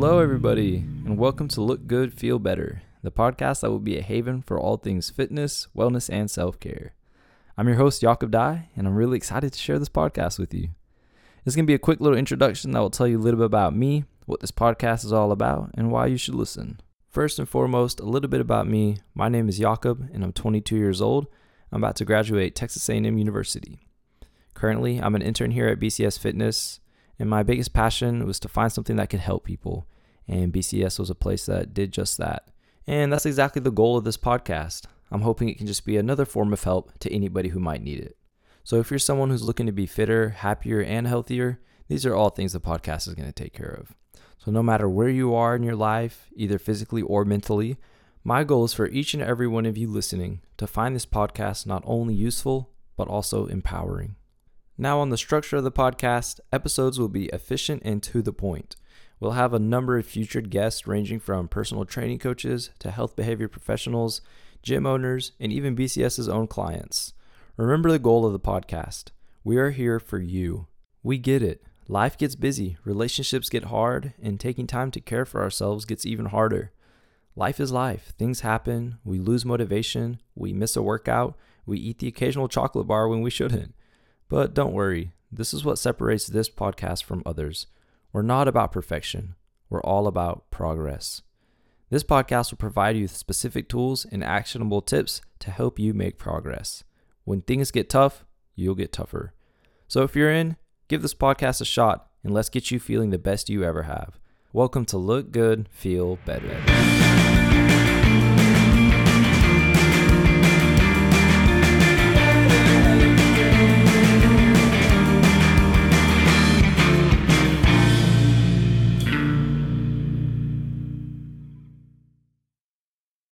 Hello, everybody, and welcome to Look Good, Feel Better, the podcast that will be a haven for all things fitness, wellness, and self care. I'm your host, Jakob Dye, and I'm really excited to share this podcast with you. It's going to be a quick little introduction that will tell you a little bit about me, what this podcast is all about, and why you should listen. First and foremost, a little bit about me. My name is Jakob, and I'm 22 years old. I'm about to graduate Texas A&M University. Currently, I'm an intern here at BCS Fitness, and my biggest passion was to find something that could help people. And BCS was a place that did just that. And that's exactly the goal of this podcast. I'm hoping it can just be another form of help to anybody who might need it. So if you're someone who's looking to be fitter, happier, and healthier, these are all things the podcast is going to take care of. So no matter where you are in your life, either physically or mentally, my goal is for each and every one of you listening to find this podcast not only useful, but also empowering. Now, on the structure of the podcast, episodes will be efficient and to the point. We'll have a number of featured guests ranging from personal training coaches to health behavior professionals, gym owners, and even BCS's own clients. Remember the goal of the podcast. We are here for you. We get it. Life gets busy, relationships get hard, and taking time to care for ourselves gets even harder. Life is life. Things happen. We lose motivation. We miss a workout. We eat the occasional chocolate bar when we shouldn't. But don't worry, this is what separates this podcast from others. We're not about perfection, we're all about progress. This podcast will provide you with specific tools and actionable tips to help you make progress. When things get tough, you'll get tougher. So if you're in, give this podcast a shot and let's get you feeling the best you ever have. Welcome to Look Good, Feel Better.